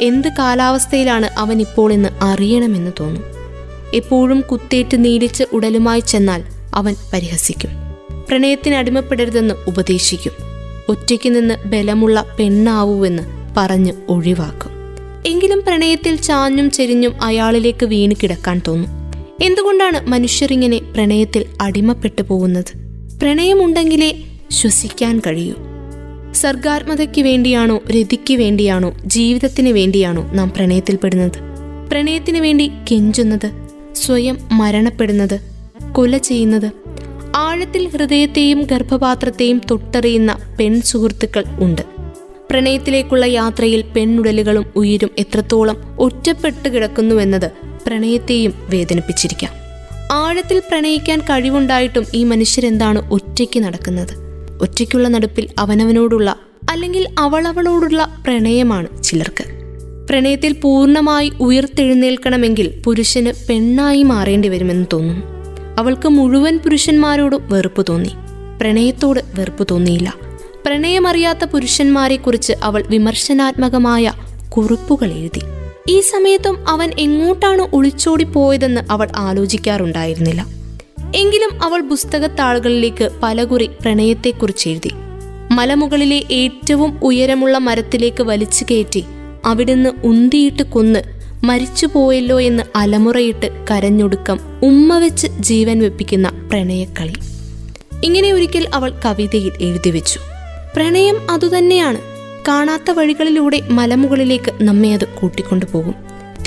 S1: എന്ത് കാലാവസ്ഥയിലാണ് അവൻ ഇപ്പോൾ എന്ന് അറിയണമെന്ന് തോന്നും. എപ്പോഴും കുത്തേറ്റ് നീലിച്ച് ഉടലുമായി ചെന്നാൽ അവൻ പരിഹസിക്കും. പ്രണയത്തിന് അടിമപ്പെടരുതെന്ന് ഉപദേശിക്കും. ഒറ്റയ്ക്ക് നിന്ന് ബലമുള്ള പെണ്ണാവൂവെന്ന് പറഞ്ഞ് ഒഴിവാക്കും. എങ്കിലും പ്രണയത്തിൽ ചാഞ്ഞും ചെരിഞ്ഞും അയാളിലേക്ക് വീണ് കിടക്കാൻ തോന്നും. എന്തുകൊണ്ടാണ് മനുഷ്യർ ഇങ്ങനെ പ്രണയത്തിൽ അടിമപ്പെട്ടു പോകുന്നത്? പ്രണയമുണ്ടെങ്കിലേ ശ്വസിക്കാൻ കഴിയൂ. സർഗാത്മതയ്ക്ക് വേണ്ടിയാണോ രതിക്ക് വേണ്ടിയാണോ ജീവിതത്തിന് വേണ്ടിയാണോ നാം പ്രണയത്തിൽപ്പെടുന്നത്? പ്രണയത്തിന് വേണ്ടി കെഞ്ചുന്നത് സ്വയം മരണപ്പെടുന്നത് കൊല ചെയ്യുന്നത് ആഴത്തിൽ ഹൃദയത്തെയും ഗർഭപാത്രത്തെയും തൊട്ടറിയുന്ന പെൺ സുഹൃത്തുക്കൾ ഉണ്ട്. പ്രണയത്തിലേക്കുള്ള യാത്രയിൽ പെണ്ണുടലുകളും ഉയിരും എത്രത്തോളം ഒറ്റപ്പെട്ട് കിടക്കുന്നുവെന്നത് പ്രണയത്തെയും വേദനിപ്പിച്ചിരിക്കാം. ആഴത്തിൽ പ്രണയിക്കാൻ കഴിവുണ്ടായിട്ടും ഈ മനുഷ്യരെന്താണ് ഒറ്റയ്ക്ക് നടക്കുന്നത്? ഒറ്റയ്ക്കുള്ള നടപ്പിൽ അവനവനോടുള്ള അല്ലെങ്കിൽ അവളവളോടുള്ള പ്രണയമാണ് ചിലർക്ക്. പ്രണയത്തിൽ പൂർണമായി ഉയർത്തെഴുന്നേൽക്കണമെങ്കിൽ പുരുഷന് പെണ്ണായി മാറേണ്ടി വരുമെന്ന് തോന്നുന്നു അവൾക്ക് മുഴുവൻ പുരുഷന്മാരോടും വെറുപ്പ് തോന്നി. പ്രണയത്തോട് വെറുപ്പ് തോന്നിയില്ല. പ്രണയമറിയാത്ത പുരുഷന്മാരെക്കുറിച്ച് അവൾ വിമർശനാത്മകമായ കുറിപ്പുകൾ എഴുതി. ഈ സമയത്തും അവൻ എങ്ങോട്ടാണ് ഒളിച്ചോടി പോയതെന്ന് അവൾ ആലോചിക്കാറുണ്ടായിരുന്നില്ല. എങ്കിലും അവൾ പുസ്തകത്താളുകളിലേക്ക് പലകുറി പ്രണയത്തെക്കുറിച്ച് എഴുതി. മലമുകളിലെ ഏറ്റവും ഉയരമുള്ള മരത്തിലേക്ക് വലിച്ചു കയറ്റി അവിടുന്ന് ഉന്തിയിട്ട് കൊന്ന് മരിച്ചുപോയല്ലോ എന്ന് അലമുറയിട്ട് കരഞ്ഞൊടുക്കം ഉമ്മ വെച്ച് ജീവൻ വെപ്പിക്കുന്ന പ്രണയക്കളി. ഇങ്ങനെ ഒരിക്കൽ അവൾ കവിതയിൽ എഴുതി വെച്ചു. പ്രണയം അതുതന്നെയാണ്. കാണാത്ത വഴികളിലൂടെ മലമുകളിലേക്ക് നമ്മെ അത് കൂട്ടിക്കൊണ്ടുപോകും.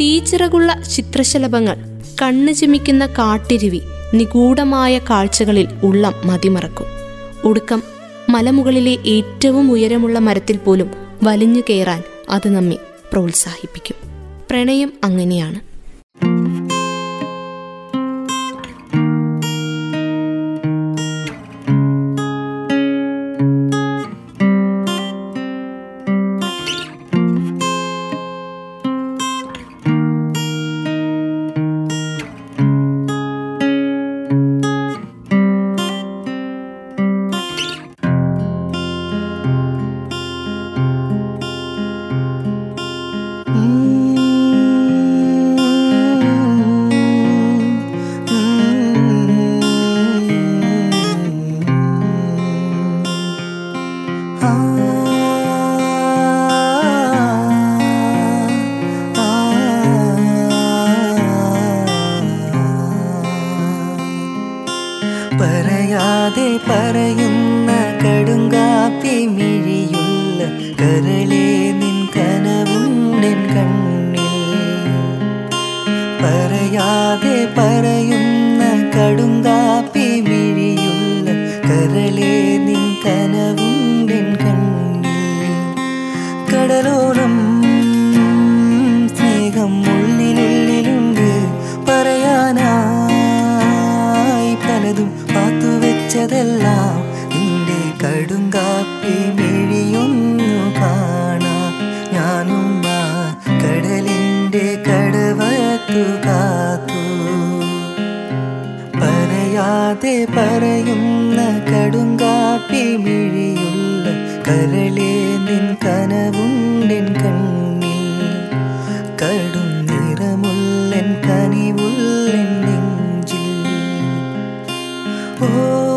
S1: തീച്ചിറകുള്ള ചിത്രശലഭങ്ങൾ കണ്ണു ചിമിക്കുന്ന കാട്ടിരുവി നിഗൂഢമായ കാഴ്ചകളിൽ ഉള്ളം മതിമറക്കും. ഒടുക്കം മലമുകളിലെ ഏറ്റവും ഉയരമുള്ള മരത്തിൽ പോലും വലിഞ്ഞു കയറാൻ
S5: അത് നമ്മെ പ്രോത്സാഹിപ്പിക്കും. പ്രണയം അങ്ങനെയാണ്. 不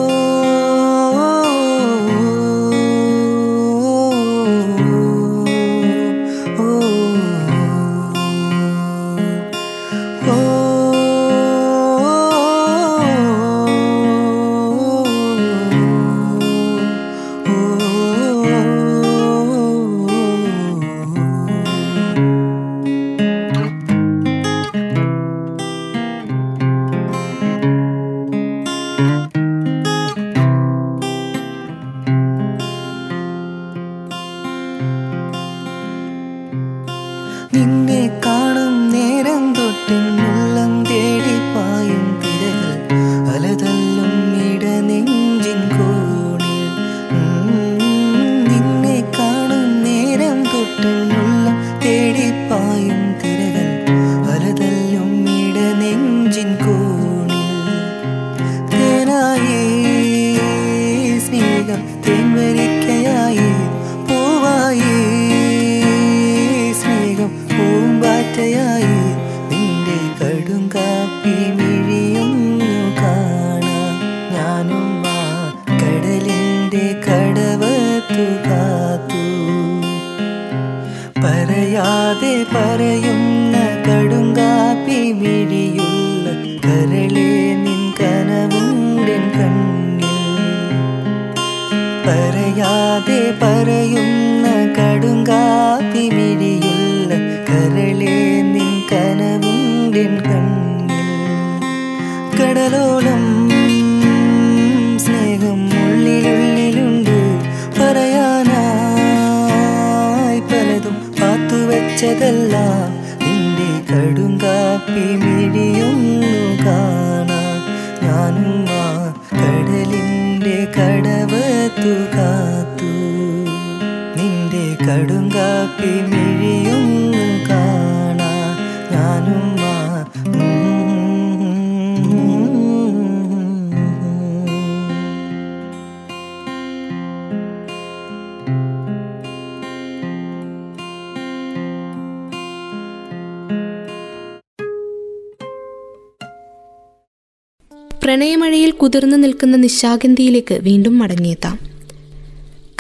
S5: കുതിർന്നു നിൽക്കുന്ന നിശാഗന്ധിയിലേക്ക് വീണ്ടും മടങ്ങിയെത്താം.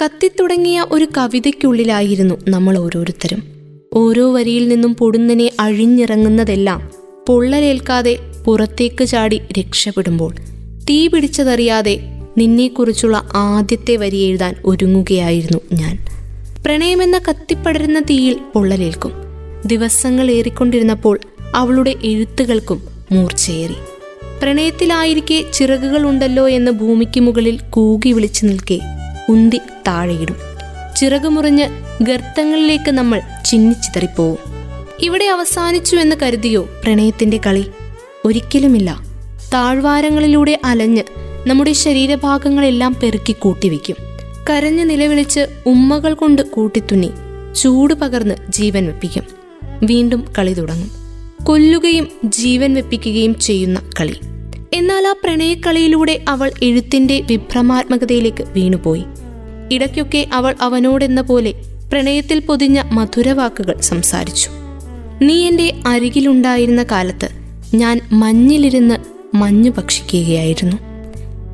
S5: കത്തിത്തുടങ്ങിയ ഒരു കവിതയ്ക്കുള്ളിലായിരുന്നു നമ്മൾ ഓരോരുത്തരും. ഓരോ വരിയിൽ നിന്നും പൊടുന്നനെ അഴിഞ്ഞിറങ്ങുന്നതെല്ലാം പൊള്ളലേൽക്കാതെ പുറത്തേക്ക് ചാടി രക്ഷപ്പെടുമ്പോൾ തീ പിടിച്ചതറിയാതെ നിന്നെക്കുറിച്ചുള്ള ആദ്യത്തെ വരി എഴുതാൻ ഒരുങ്ങുകയായിരുന്നു ഞാൻ. പ്രണയമെന്ന കത്തിപ്പടരുന്ന തീയിൽ പൊള്ളലേൽക്കും. ദിവസങ്ങൾ ഏറിക്കൊണ്ടിരുന്നപ്പോൾ അവളുടെ എഴുത്തുകൾക്കും മൂർച്ചയേറി. പ്രണയത്തിലായിരിക്കെ ചിറകുകളുണ്ടല്ലോ എന്ന് ഭൂമിക്ക് മുകളിൽ കൂകി വിളിച്ചു നിൽക്കെ. ഉന്തി താഴെയിടും.
S1: ചിറകു മുറിഞ്ഞ് ഗർത്തങ്ങളിലേക്ക് നമ്മൾ ചിന്നിച്ചിതറിപ്പോവും. ഇവിടെ അവസാനിച്ചു എന്ന് കരുതിയോ പ്രണയത്തിന്റെ കളി? ഒരിക്കലുമില്ല. താഴ്വാരങ്ങളിലൂടെ അലഞ്ഞ് നമ്മുടെ ശരീരഭാഗങ്ങളെല്ലാം പെറുക്കി കൂട്ടിവെക്കും കരഞ്ഞ് നിലവിളിച്ച് ഉമ്മകൾ കൊണ്ട് കൂട്ടിത്തുന്നി ചൂട് പകർന്ന് ജീവൻ വെപ്പിക്കും. വീണ്ടും കളി തുടങ്ങും. കൊല്ലുകയും ജീവൻ വെപ്പിക്കുകയും ചെയ്യുന്ന കളി. ആ പ്രണയക്കളിയിലൂടെ അവൾ എഴുത്തിന്റെ വിഭ്രമാത്മകതയിലേക്ക് വീണുപോയി. ഇടയ്ക്കൊക്കെ അവൾ അവനോടെന്ന പോലെ പ്രണയത്തിൽ പൊതിഞ്ഞ മധുരവാക്കുകൾ സംസാരിച്ചു. നീ എന്റെ അരികിലുണ്ടായിരുന്ന കാലത്ത് ഞാൻ മഞ്ഞിലിരുന്ന് മഞ്ഞു ഭക്ഷിക്കുകയായിരുന്നു.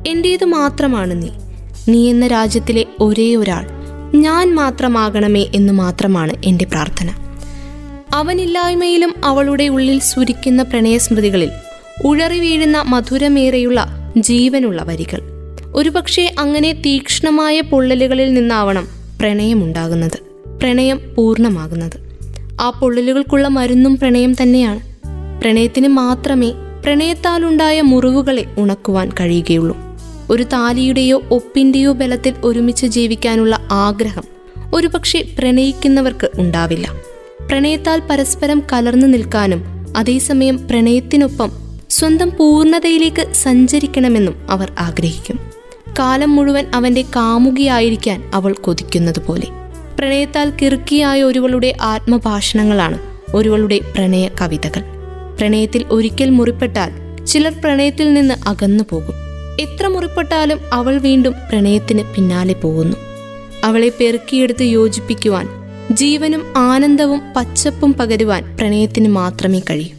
S1: എന്റേതു മാത്രമാണ് നീ? നീ എന്ന രാജ്യത്തിലെ ഒരേ ഒരാൾ. ഞാൻ മാത്രമാകണമേ എന്ന് മാത്രമാണ് എന്റെ പ്രാർത്ഥന. അവനില്ലായ്മയിലും അവളുടെ ഉള്ളിൽ സുരിക്കുന്ന പ്രണയസ്മൃതികളിൽ ഉഴറി വീഴുന്ന മധുരമേറെയുള്ള ജീവനുള്ള വരികൾ. ഒരുപക്ഷെ അങ്ങനെ തീക്ഷ്ണമായ പൊള്ളലുകളിൽ നിന്നാവണം പ്രണയമുണ്ടാകുന്നത് പ്രണയം പൂർണമാകുന്നത്. ആ പൊള്ളലുകൾക്കുള്ള മരുന്നും പ്രണയം തന്നെയാണ്. പ്രണയത്തിന് മാത്രമേ പ്രണയത്താലുണ്ടായ മുറിവുകളെ ഉണക്കുവാൻ കഴിയുകയുള്ളൂ. ഒരു താലിയുടെയോ ഒപ്പിന്റെയോ ബലത്തിൽ ഒരുമിച്ച് ജീവിക്കാനുള്ള ആഗ്രഹം ഒരുപക്ഷെ പ്രണയിക്കുന്നവർക്ക് ഉണ്ടാവില്ല. പ്രണയത്താൽ പരസ്പരം കലർന്നു നിൽക്കാനും അതേസമയം പ്രണയത്തിനൊപ്പം സ്വന്തം പൂർണതയിലേക്ക് സഞ്ചരിക്കണമെന്നും അവർ ആഗ്രഹിക്കും. കാലം മുഴുവൻ അവന്റെ കാമുകിയായിരിക്കാൻ അവൾ കൊതിക്കുന്നതുപോലെ. പ്രണയത്താൽ കിറുക്കിയായ ഒരുവളുടെ ആത്മഭാഷണങ്ങളാണ് ഒരുവളുടെ പ്രണയ കവിതകൾ. പ്രണയത്തിൽ ഒരിക്കൽ മുറിപ്പെട്ടാൽ ചിലർ പ്രണയത്തിൽ നിന്ന് അകന്നു പോകും. എത്ര മുറിപ്പെട്ടാലും അവൾ വീണ്ടും പ്രണയത്തിന് പിന്നാലെ പോകുന്നു. അവളെ പെറുക്കിയെടുത്ത് യോജിപ്പിക്കുവാൻ ജീവനും ആനന്ദവും പച്ചപ്പും പകരുവാൻ പ്രണയത്തിന് മാത്രമേ കഴിയൂ.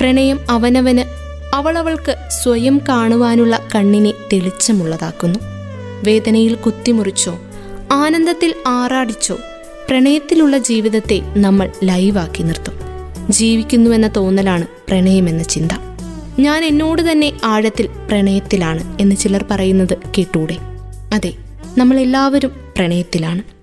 S1: പ്രണയം അവനവന് അവളവൾക്ക് സ്വയം കാണുവാനുള്ള കണ്ണിനെ തെളിച്ചമുള്ളതാക്കുന്നു. വേദനയിൽ കുത്തിമുറിച്ചോ ആനന്ദത്തിൽ ആറാടിച്ചോ പ്രണയത്തിലുള്ള ജീവിതത്തെ നമ്മൾ ലൈവാക്കി നിർത്തും. ജീവിക്കുന്നുവെന്ന തോന്നലാണ് പ്രണയമെന്ന ചിന്ത. ഞാൻ എന്നോട് തന്നെ ആഴത്തിൽ പ്രണയത്തിലാണ് എന്ന് ചിലർ പറയുന്നത് കേട്ടൂടെ? അതെ നമ്മളെല്ലാവരും പ്രണയത്തിലാണ്.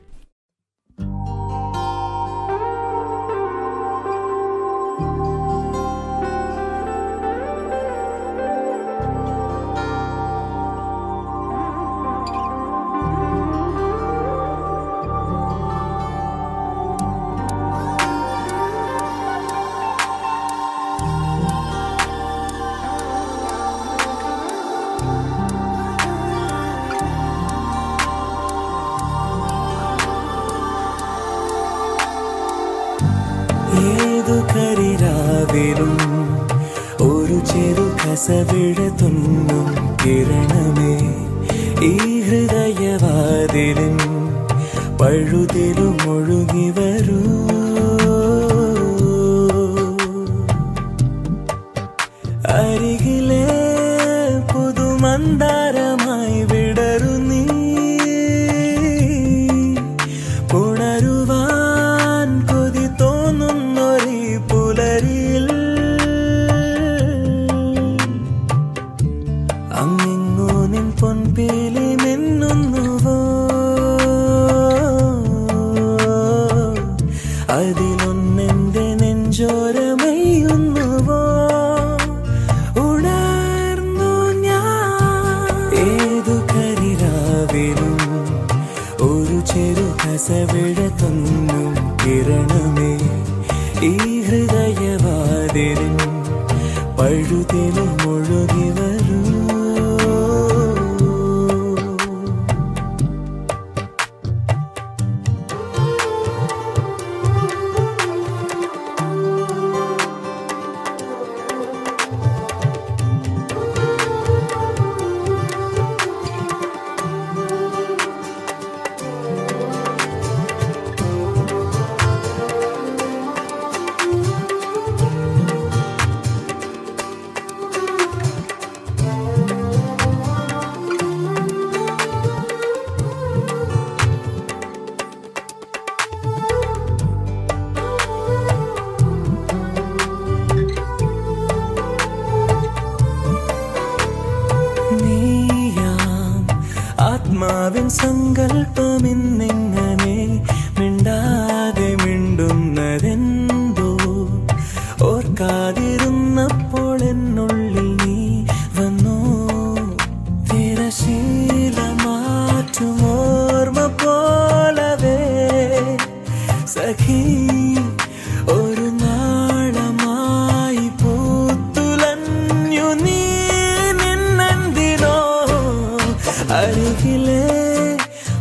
S3: அருகிலே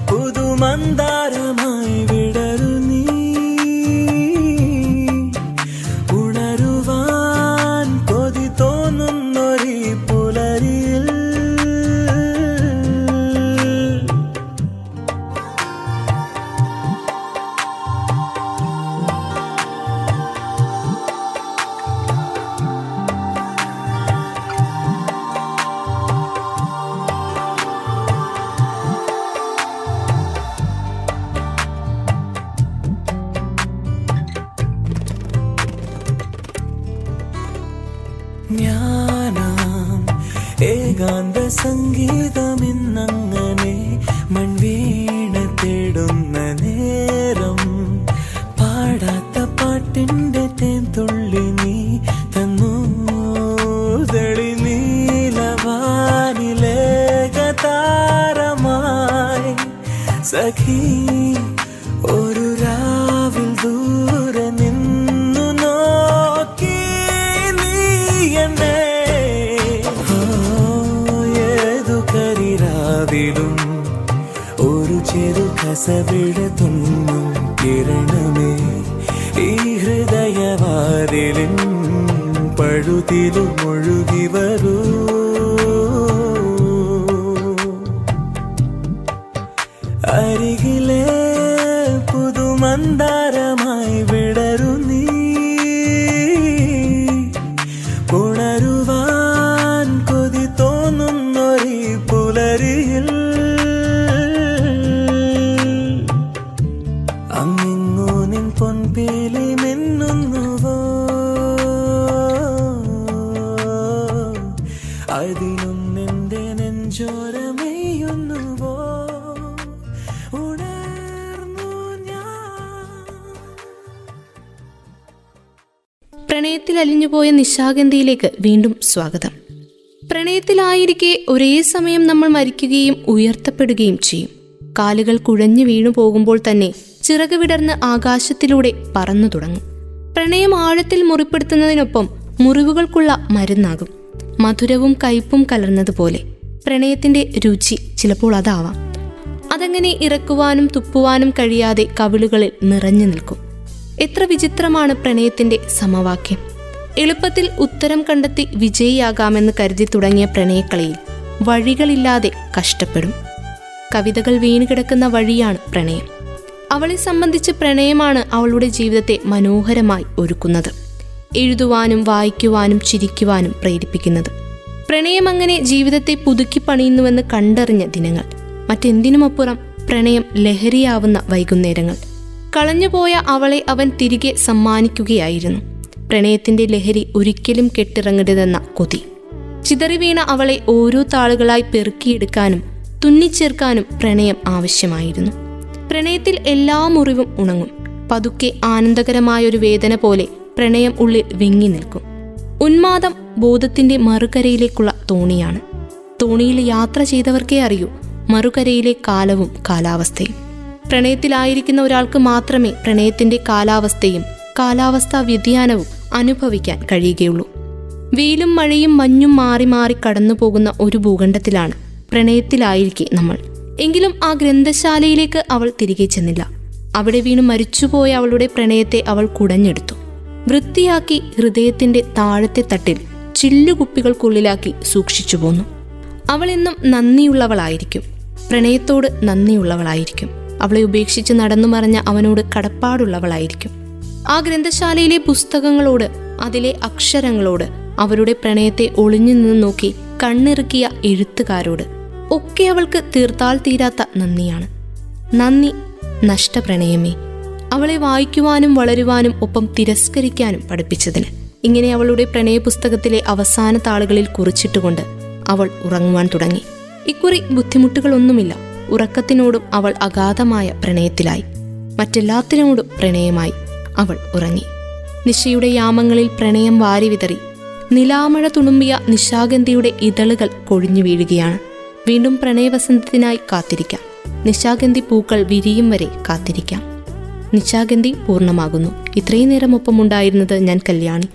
S3: புது
S1: மந்தா അലിഞ്ഞുപോയ നിശാഗന്ധിയിലേക്ക് വീണ്ടും സ്വാഗതം. പ്രണയത്തിലായിരിക്കെ ഒരേ സമയം നമ്മൾ മരിക്കുകയും ഉയർത്തപ്പെടുകയും ചെയ്യും. കാലുകൾ കുഴഞ്ഞു വീണു പോകുമ്പോൾ തന്നെ ചിറക് വിടർന്ന് ആകാശത്തിലൂടെ പറന്നു തുടങ്ങും. പ്രണയം ആഴത്തിൽ മുറിപ്പെടുത്തുന്നതിനൊപ്പം മുറിവുകൾക്കുള്ള മരുന്നാകും. മധുരവും കയ്പും കലർന്നതുപോലെ പ്രണയത്തിന്റെ രുചി ചിലപ്പോൾ അതാവാം. അതങ്ങനെ ഇറക്കുവാനും തുപ്പുവാനും കഴിയാതെ കവിളുകളിൽ നിറഞ്ഞു നിൽക്കും. എത്ര വിചിത്രമാണ് പ്രണയത്തിന്റെ സമവാക്യം. എളുപ്പത്തിൽ ഉത്തരം കണ്ടെത്തി വിജയിയാകാമെന്ന് കരുതി തുടങ്ങിയ പ്രണയക്കളിയിൽ വഴികളില്ലാതെ കഷ്ടപ്പെടും. കവിതകൾ വീണുകിടക്കുന്ന വഴിയാണ് പ്രണയം. അവളെ സംബന്ധിച്ച് പ്രണയമാണ് അവളുടെ ജീവിതത്തെ മനോഹരമായി ഒരുക്കുന്നത്. എഴുതുവാനും വായിക്കുവാനും ചിരിക്കുവാനും പ്രേരിപ്പിക്കുന്നത്. പ്രണയം അങ്ങനെ ജീവിതത്തെ പുതുക്കി പണിയുന്നുവെന്ന് കണ്ടറിഞ്ഞ ദിനങ്ങൾ. മറ്റെന്തിനുമപ്പുറം പ്രണയം ലഹരിയാവുന്ന വൈകുന്നേരങ്ങൾ. കളഞ്ഞുപോയ അവളെ അവൻ തിരികെ സമ്മാനിക്കുകയായിരുന്നു. പ്രണയത്തിന്റെ ലഹരി ഒരിക്കലും കെട്ടിറങ്ങരുതെന്ന കൊതി. ചിതറി വീണ അവളെ ഓരോ താളുകളായി പെറുക്കിയെടുക്കാനും തുന്നിച്ചേർക്കാനും പ്രണയം ആവശ്യമായിരുന്നു. പ്രണയത്തിൽ എല്ലാ മുറിവും ഉണങ്ങും. പതുക്കെ ആനന്ദകരമായൊരു വേദന പോലെ പ്രണയം ഉള്ളിൽ വിങ്ങി നിൽക്കും. ഉന്മാദം ബോധത്തിന്റെ മറുകരയിലേക്കുള്ള തോണിയാണ്. തോണിയിൽ യാത്ര ചെയ്തവർക്കേ അറിയൂ മറുകരയിലെ കാലവും കാലാവസ്ഥയും. പ്രണയത്തിലായിരിക്കുന്ന ഒരാൾക്ക് മാത്രമേ പ്രണയത്തിന്റെ കാലാവസ്ഥയും കാലാവസ്ഥാ വ്യതിയാനവും അനുഭവിക്കാൻ കഴിയുകയുള്ളൂ. വെയിലും മഴയും മഞ്ഞും മാറി മാറി കടന്നു പോകുന്ന ഒരു ഭൂഖണ്ഡത്തിലാണ് പ്രണയത്തിലായിരിക്കെ നമ്മൾ. എങ്കിലും ആ ഗ്രന്ഥശാലയിലേക്ക് അവൾ തിരികെ ചെന്നില്ല. അവിടെ വീണ് മരിച്ചുപോയ അവളുടെ പ്രണയത്തെ അവൾ കുടഞ്ഞെടുത്തു. വൃത്തിയാക്കി ഹൃദയത്തിന്റെ താഴത്തെ തട്ടിൽ ചില്ലുകുപ്പികൾക്കുള്ളിലാക്കി സൂക്ഷിച്ചു പോന്നു. അവൾ എന്നും നന്ദിയുള്ളവളായിരിക്കും. പ്രണയത്തോട് നന്ദിയുള്ളവളായിരിക്കും. അവളെ ഉപേക്ഷിച്ച് നടന്നു മറഞ്ഞ അവനോട് കടപ്പാടുള്ളവളായിരിക്കും. ആ ഗ്രന്ഥശാലയിലെ പുസ്തകങ്ങളോട് അതിലെ അക്ഷരങ്ങളോട് അവരുടെ പ്രണയത്തെ ഒളിഞ്ഞു നിന്ന് നോക്കി കണ്ണിറുക്കിയ എഴുത്തുകാരോട്. ഒക്കെ അവൾക്ക് തീർത്താൽ തീരാത്ത നന്ദിയാണ്. നന്ദി നഷ്ടപ്രണയമേ. അവളെ വായിക്കുവാനും വളരുവാനും ഒപ്പം തിരസ്കരിക്കാനും പഠിപ്പിച്ചതിന്. ഇങ്ങനെ അവളുടെ പ്രണയ പുസ്തകത്തിലെ അവസാന താളുകളിൽ കുറിച്ചിട്ടുകൊണ്ട് അവൾ ഉറങ്ങുവാൻ തുടങ്ങി. ഇക്കുറി ബുദ്ധിമുട്ടുകളൊന്നുമില്ല. ഉറക്കത്തിനോടും അവൾ അഗാധമായ പ്രണയത്തിലായി. മറ്റെല്ലാത്തിനോടും പ്രണയമായി. അവൾ ഉറങ്ങി. നിശയുടെ യാമങ്ങളിൽ പ്രണയം വാരിവിതറി നിലാമഴ തുളുമ്പിയ നിശാഗന്ധിയുടെ ഇതളുകൾ കൊഴിഞ്ഞു വീഴുകയാണ്. വീണ്ടും പ്രണയവസന്തത്തിനായി കാത്തിരിക്കാം. നിശാഗന്ധി പൂക്കൾ വിരിയും വരെ കാത്തിരിക്കാം. നിശാഗന്ധി പൂർണമാകുന്നു. ഇത്രയും നേരം ഒപ്പമുണ്ടായിരുന്നത് ഞാൻ കല്യാണി.